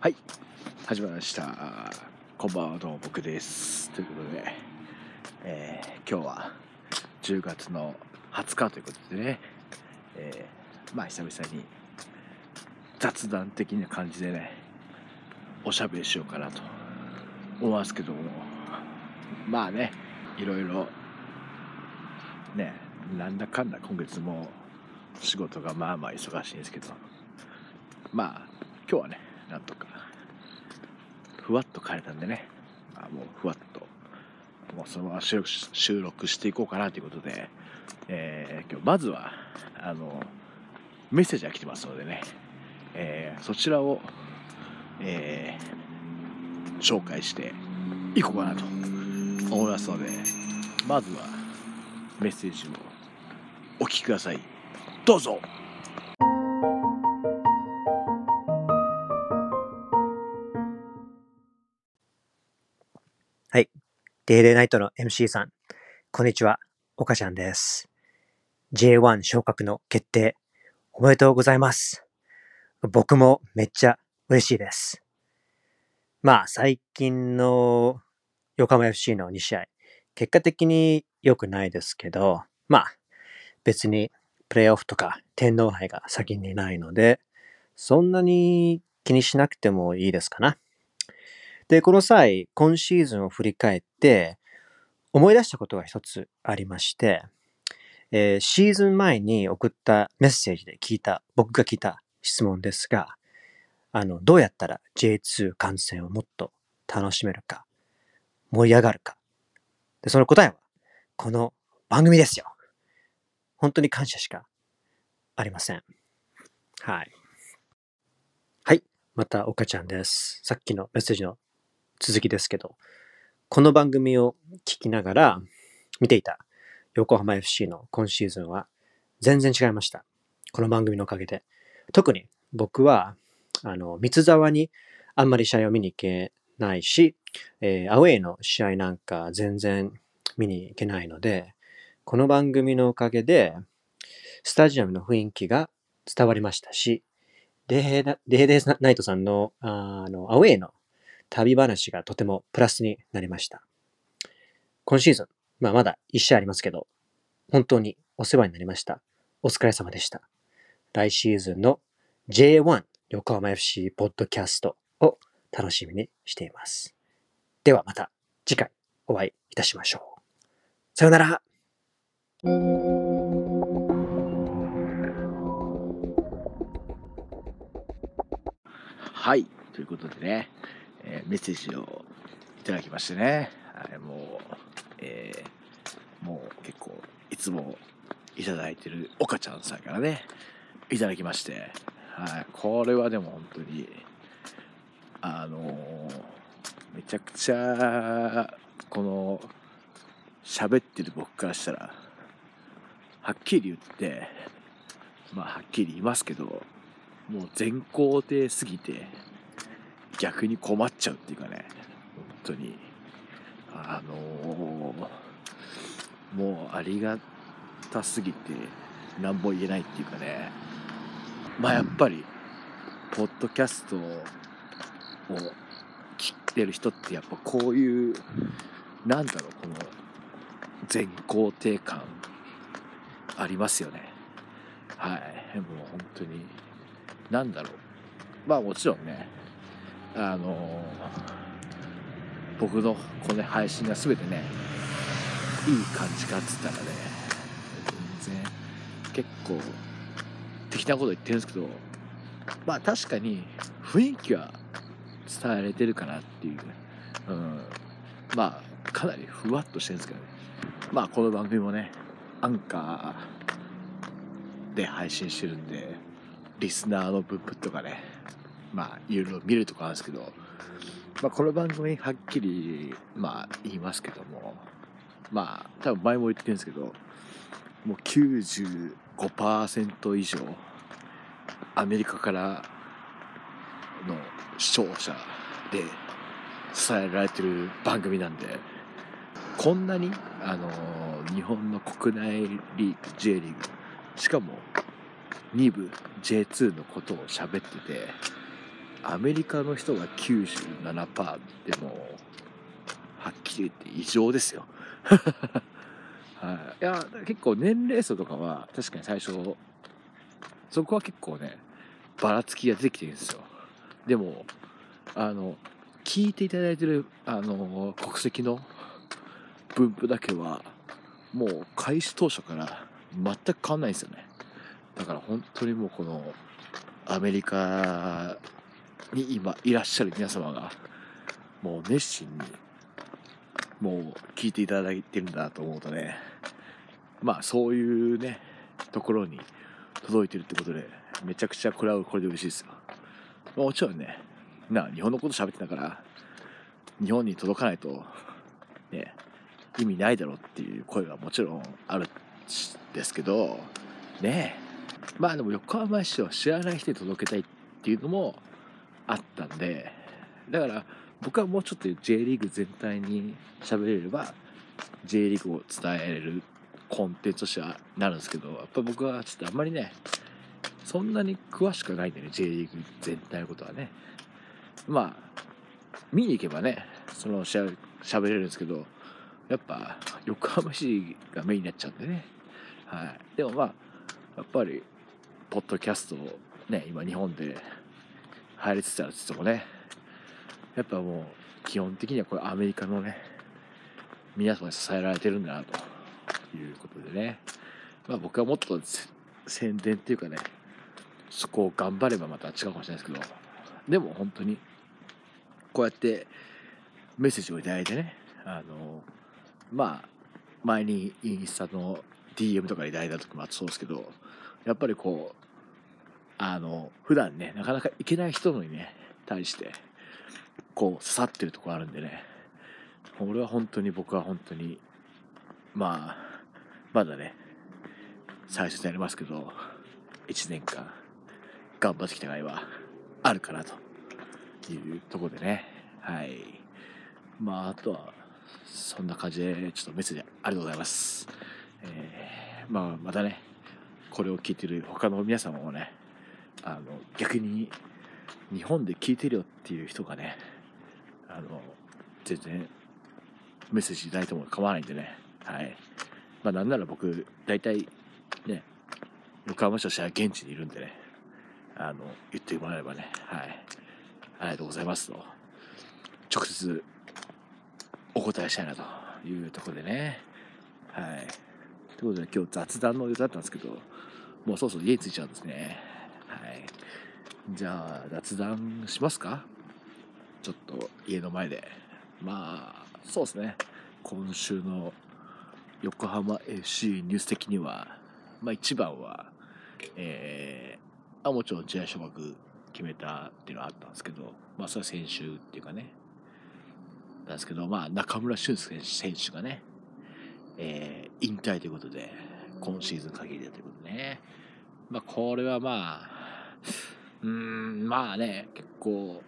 はい。始まりました。こんばんはどうも僕です。ということで、えー、今日は10月の20日ということでね、えー、まあ久々に雑談的な感じでねおしゃべりしようかなと思いますけどもまあねいろいろねなんだかんだ今月も仕事がまあまあ忙しいんですけどまあ今日はねなんとかふわっと変えたんでね、あ、もうふわっと。もうそのまま収録収録していこうかなということで、えー、今日まずはあのメッセージが来てますのでね、えー、そちらを、えー、紹介していこうかなと思いますので。まずはメッセージをお聞きください。どうぞ。デイデイナイトの MC さん、こんにちは、岡ちゃんです。J1 昇格の決定、おめでとうございます。僕もめっちゃ嬉しいです。まあ、最近の横浜 FC の2試合、結果的に良くないですけど、まあ、別にプレイオフとか天皇杯が先にないので、そんなに気にしなくてもいいですかな。で、この際、今シーズンを振り返って、思い出したことが一つありまして、えー、シーズン前に送ったメッセージで聞いた、僕が聞いた質問ですが、あの、どうやったら J2 観戦をもっと楽しめるか、盛り上がるか。で、その答えは、この番組ですよ。本当に感謝しかありません。はい。はい。また、岡ちゃんです。さっきのメッセージの続きですけど、この番組を聞きながら見ていた横浜 FC の今シーズンは全然違いました。この番組のおかげで。特に僕は、あの、三沢にあんまり試合を見に行けないし、えー、アウェイの試合なんか全然見に行けないので、この番組のおかげで、スタジアムの雰囲気が伝わりましたし、デーデーナイトさんのあのアウェイの旅話がとてもプラスになりました。今シーズン、まあまだ1試合ありますけど、本当にお世話になりました。お疲れ様でした。来シーズンの J1 横浜 FC ポッドキャストを楽しみにしています。ではまた次回お会いいたしましょう。さよならはい、ということでね、えー、メッセージをいただきましてね、はい、もう、えー、もう結構いつもいただいてる岡ちゃんさんからねいただきまして、はい、これはでも本当にあの、めちゃくちゃこの喋ってる僕からしたらはっきり言ってまあはっきり言いますけどもう全肯定すぎて逆に困っちゃうっていうかね。本当に。あのー、もうありがたすぎて何も言えないっていうかね。まあやっぱりポッドキャストを聞いてる人ってやっぱこういうなんだろうこの全肯定感ありますよね。はい。もう本当になんだろう。まあもちろんねあの僕のこの配信が全てねいい感じかっつったらね全然結構適当なこと言ってるんですけどまあ確かに雰囲気は伝えられてるかなっていう、うん、まあかなりふわっとしてるんですけどね。まあこの番組もねアンカーで配信してるんでリスナーの分布とかねまあいろいろ見るとこあるんですけど、まあ、この番組はっきりまあ言いますけどもまあ多分前も言ってるんですけどもう95%以上アメリカからの視聴者で伝えられてる番組なんでこんなにあの日本の国内リーグ J リーグしかも2部 J2 のことを喋っててアメリカの人が97%ってもうはっきり言って異常ですよ。はい、いや結構年齢層とかは確かに最初そこは結構ねばらつきが出てきてるんですよ。でもあの聞いていただいてるあの国籍の分布だけはもう開始当初から全く変わんないんですよねだから本当にもうこのアメリカに今いらっしゃる皆様がもう熱心にもう聞いていただいてるんだと思うとねまあそういうねところに届いてるってことでめちゃくちゃこれはこれで嬉しいですよ。もちろんねな日本のこと喋ってたから日本に届かないとね意味ないだろうっていう声はもちろんあるんですけどねまあでも横浜市を知らない人に届けたいっていうのもあったんでだから僕はもうちょっと J リーグ全体に喋れれば J リーグを伝えれるコンテンツとしてはなるんですけどやっぱ僕はちょっとあんまりねそんなに詳しくないんでね J リーグ全体のことはね。まあ見に行けばねそのしゃ喋れるんですけどやっぱ横浜市がメインになっちゃうんでね。はい。でもまあやっぱりポッドキャストをね今日本で入りつつあるつってもね。やっぱもう基本的にはこれアメリカのね皆様に支えられてるんだなということでね。まあ僕はもっと宣伝っていうかねそこを頑張ればまた違うかもしれないですけど。でも本当にこうやってメッセージをいただいてねあのまあ前にインスタの DM とかいただいた時もそうですけどやっぱりこうあの普段ねなかなか行けない人にね対してこう刺さってるとこあるんでね。俺は本当に僕は本当にまあまだね最初になりますけど1年間頑張ってきた甲斐はあるかなというとこでね。はい。まああとはそんな感じでちょっとメッセージありがとうございます、えー、まあまたねこれを聞いてる他の皆様もねあの逆に日本で聞いてるよっていう人がねあの全然メッセージいただいても構わないんでね。はい。まあなんなら僕大体ね横浜市としては現地にいるんでね。あの言ってもらえればね。はい。ありがとうございますと。直接お答えしたいなというところでね。はい。ということで今日雑談の予定だったんですけどもうそろそろ家に着いちゃうんですね。じゃあ雑談しますか？ちょっと家の前で。まあそうですね。今週の横浜 FC ニュース的にはまあ一番はえー、あもちろん試合所枠決めたっていうのはあったんですけど、まあ、それは先週っていうかね、なんですけど、まあ、中村俊輔選手がね、えー、引退ということで、今シーズン限りだということでね、まあ、これはまあ、うん、まあね、結構、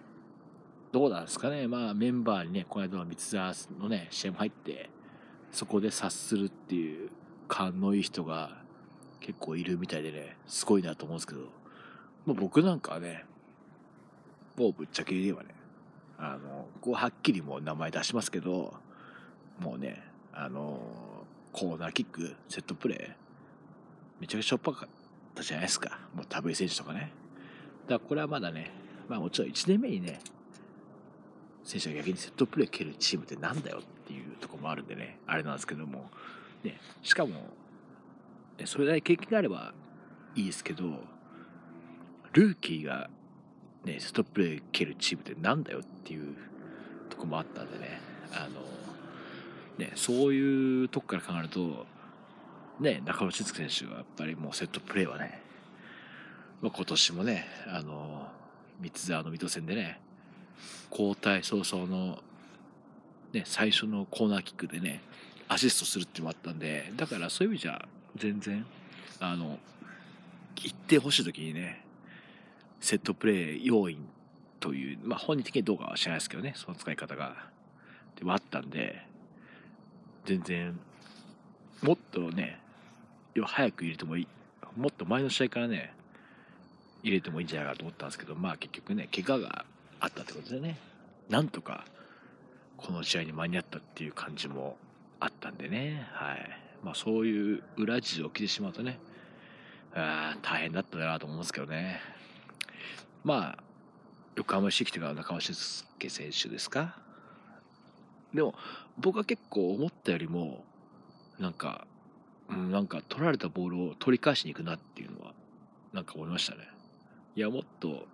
どうなんですかね、まあ、メンバーにね、この間の三沢のね、試合も入って、そこで察するっていう勘のいい人が結構いるみたいでね、すごいなと思うんですけど、まあ、僕なんかはね、もうぶっちゃけ言えばね、あの、こうはっきりもう名前出しますけど、もうね、あの、コーナーキック、セットプレー、めちゃくちゃしょっぱかったじゃないですか。もう田部井選手とかね。だからこれはまだね、まあもちろん1年目にね、選手が逆にセットプレー蹴るチームってなんだよっていうとこもあるんでね、あれなんですけども、ね、しかも、ね、それだけ経験があればいいですけど、ルーキーがね、ストップで蹴るチームってなんだよっていうとこもあったんでね、あの、ね、そういうとこから考えると、ね、中野俊介選手はやっぱりもうセットプレーはね、まあ、今年もね、あの、三沢の水戸戦でね、交代早々の、ね、最初のコーナーキックでね、アシストするっていうのもあったんで、だからそういう意味じゃ全然、あの、行ってほしい時にね、セットプレー要因という、まあ、本人的にどうかは知らないですけどねその使い方が。でもあったんで全然もっとね早く入れてもいい。もっと前の試合からね入れてもいいんじゃないかと思ったんですけど、まあ結局ね、怪我があったってことでね、なんとかこの試合に間に合ったっていう感じもあったんでね、はい。まあそういう裏事情を聞いてしまうとね、あ大変だったなと思うんですけどね。まあ、横浜市来てから中村俊輔選手ですかでも僕は結構思ったよりもなんか、うん、なんか取られたボールを取り返しに行くなっていうのはなんか思いましたねいやもっと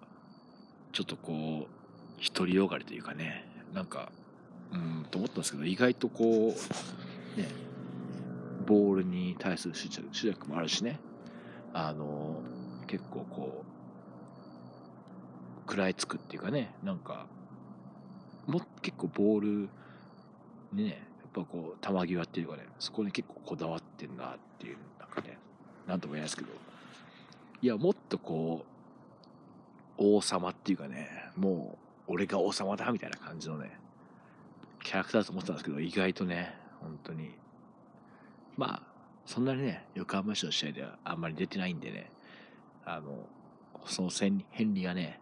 ちょっとこう独りよがりというかねなんかうんと思ったんですけど意外とこうねボールに対する執着執着もあるしね。あの結構こう食らいつくっていうかねなんかも結構ボールにねやっぱこう球際っていうかねそこに結構こだわってんなっていうなんかねなんとも言えないですけど。いやもっとこう王様っていうかねもう俺が王様だみたいな感じのねキャラクターだと思ってたんですけど意外とね本当に。まあそんなにね横浜市の試合ではあんまり出てないんでねあのその変理がね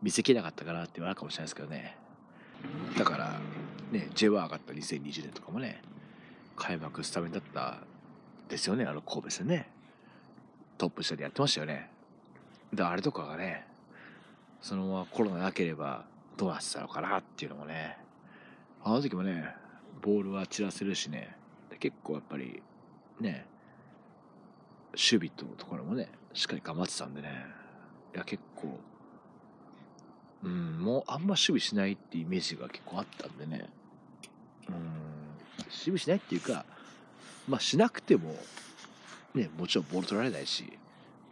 見せきれなかったかなって言われるかもしれないですけどね。だからね J1 上がった2020年とかもね開幕スタメンだったですよねあの神戸戦ね。トップ下でやってましたよね。であれとかがねそのままコロナなければどうなってたのかなっていうのもね。あの時もねボールは散らせるしね。結構やっぱりね守備とところもねしっかり頑張ってたんでね。いや結構うんもうあんま守備しないっていうイメージが結構あったんでね。うん守備しないっていうかまあしなくてもねもちろんボール取られないし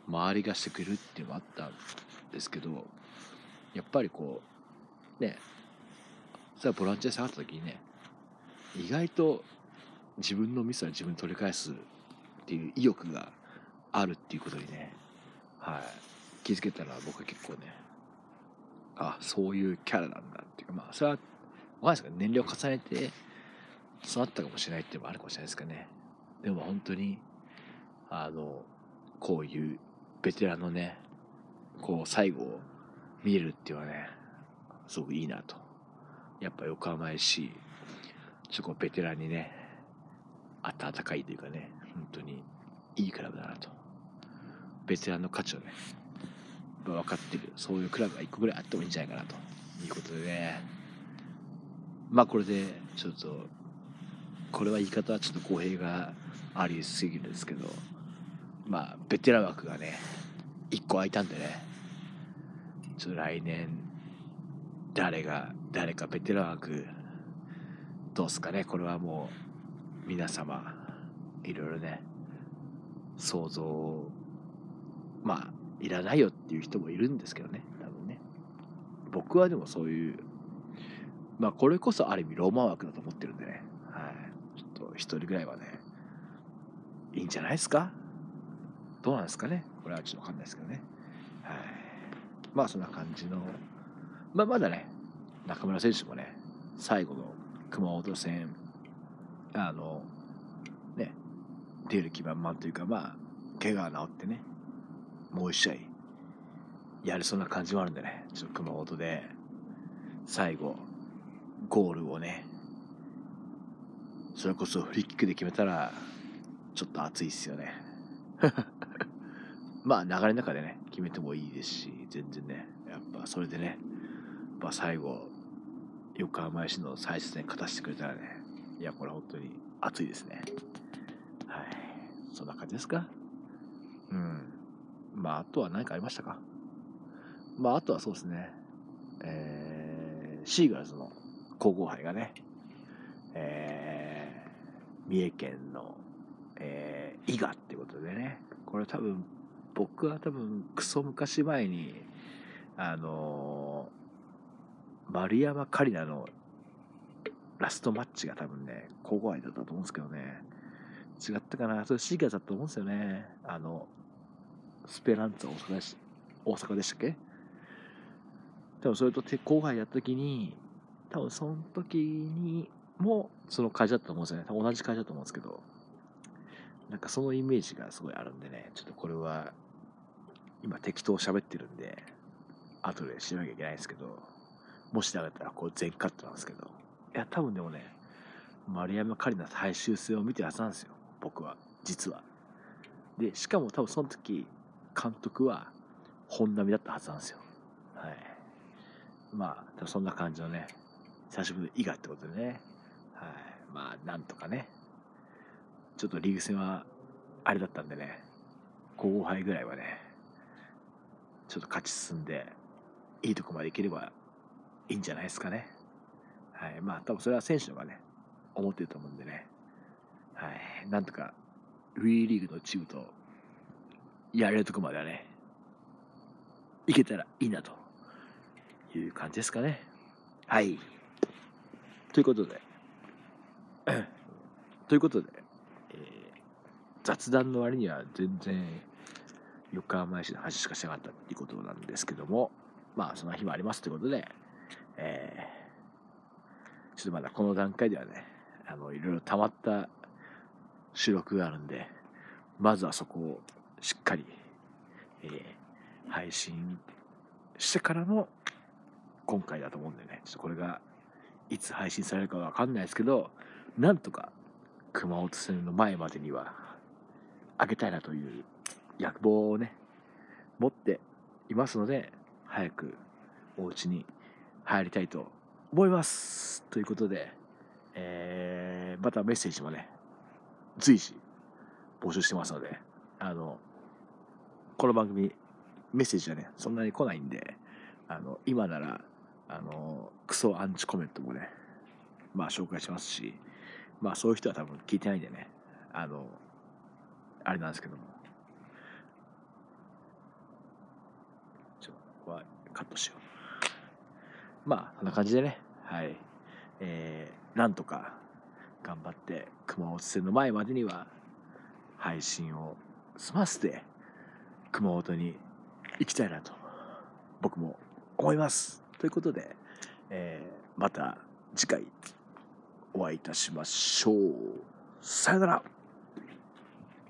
周りがしてくれるっていうのもあったですけどやっぱりこうねそれはボランティア下がった時にね意外と自分のミスは自分に取り返すっていう意欲があるっていうことにね、はい、気づけたら僕は結構ねあそういうキャラなんだっていうかまあそれはわかんないですけど年齢を重ねて育ったかもしれないっていうのもあるかもしれないですけどね。でも本当にあのこういうベテランのねこう最後を見えるっていうのはねすごくいいなと。やっぱ横浜 FC ちょっとベテランにね温かいというかね本当にいいクラブだなと。ベテランの価値をね分かってる。そういうクラブが1個ぐらいあってもいいんじゃないかなと。いうことでね。まあこれでちょっとこれは言い方はちょっと公平がありすぎるんですけどまあベテラン枠がね1個空いたんでねちょ来年誰が誰かベテラン枠どうすかね。これはもう皆様いろいろね想像まあいらないよっていう人もいるんですけどね。多分ね。僕はでもそういうまあこれこそある意味ローマ枠だと思ってるんでね。はい。ちょっと一人ぐらいはねいいんじゃないですか？どうなんですかね？これはちょっとわかんないですけどね。まあそんな感じのまあまだね中村選手もね最後の熊本戦あのね出る気満々というかまあ怪我が治ってねもう一試合やれそうな感じもあるんでねちょっと熊本で最後ゴールをねそれこそフリーキックで決めたらちょっと熱いっすよね。まあ流れの中でね決めてもいいですし。全然ねやっぱそれでねやっぱ最後横浜市の最終戦勝たせてくれたらねいやこれ本当に熱いですね。はい。そんな感じですか？うん。まあ、あとは何かありましたか？まあ、あとはそうですね、えー、シーガルズの皇后杯がね、えー、三重県の、えー、伊賀ってことでね、これ多分、僕は多分、クソ昔前に、あのー、丸山桂里奈のラストマッチが多分ね、皇后杯だったと思うんですけどね、違ったかな、それシーガルズだと思うんですよね。あの、スペランツ大阪でし大阪でしたっけ？多分それと後輩やった時に多分その時にもその会社だったと思うんですよね。多分同じ会社だと思うんですけど。なんかそのイメージがすごいあるんでね。ちょっとこれは今適当喋ってるんで後でしなきゃいけないんですけどもしなかったらこう全カットなんですけど。いや多分でもね丸山桂里奈最終戦を見てるはずなんですよ。僕は。実は。でしかも多分その時監督は本並だったはずなんですよ。はい。まあそんな感じのね久しぶりの伊賀ってことでね。はい。まあなんとかね。ちょっとリーグ戦はあれだったんでね。後輩ぐらいはね。ちょっと勝ち進んでいいとこまでいければいいんじゃないですかね。はい。まあ多分それは選手のがね思ってると思うんでね。はい。なんとか WE リーグのチームとやれるとこまではねいけたらいいなという感じですかね。はい。ということで ということで、えー雑談の割には全然横浜市の話しかしなかったっていうことなんですけどもまあその日もありますということで、えーちょっとまだこの段階ではねあのいろいろ溜まった収録があるんでまずはそこをしっかり、えー配信してからの今回だと思うんでねちょっとこれがいつ配信されるかわかんないですけどなんとか熊本戦の前までにはあげたいなという野望をね持っていますので早くお家に入りたいと思います。ということで、えーまたメッセージもね随時募集してますのであのこの番組メッセージはねそんなに来ないんであの今ならあのクソアンチコメントもねまあ紹介しますしまあそういう人は多分聞いてないんでねあのあれなんですけどもちょここはカットしよう。まあそんな感じでね。はい。えー、なんとか頑張って熊本戦の前までには配信を済ませて熊本に行きたいなと僕も思います。ということで、えーまた次回お会いいたしましょう。さよなら。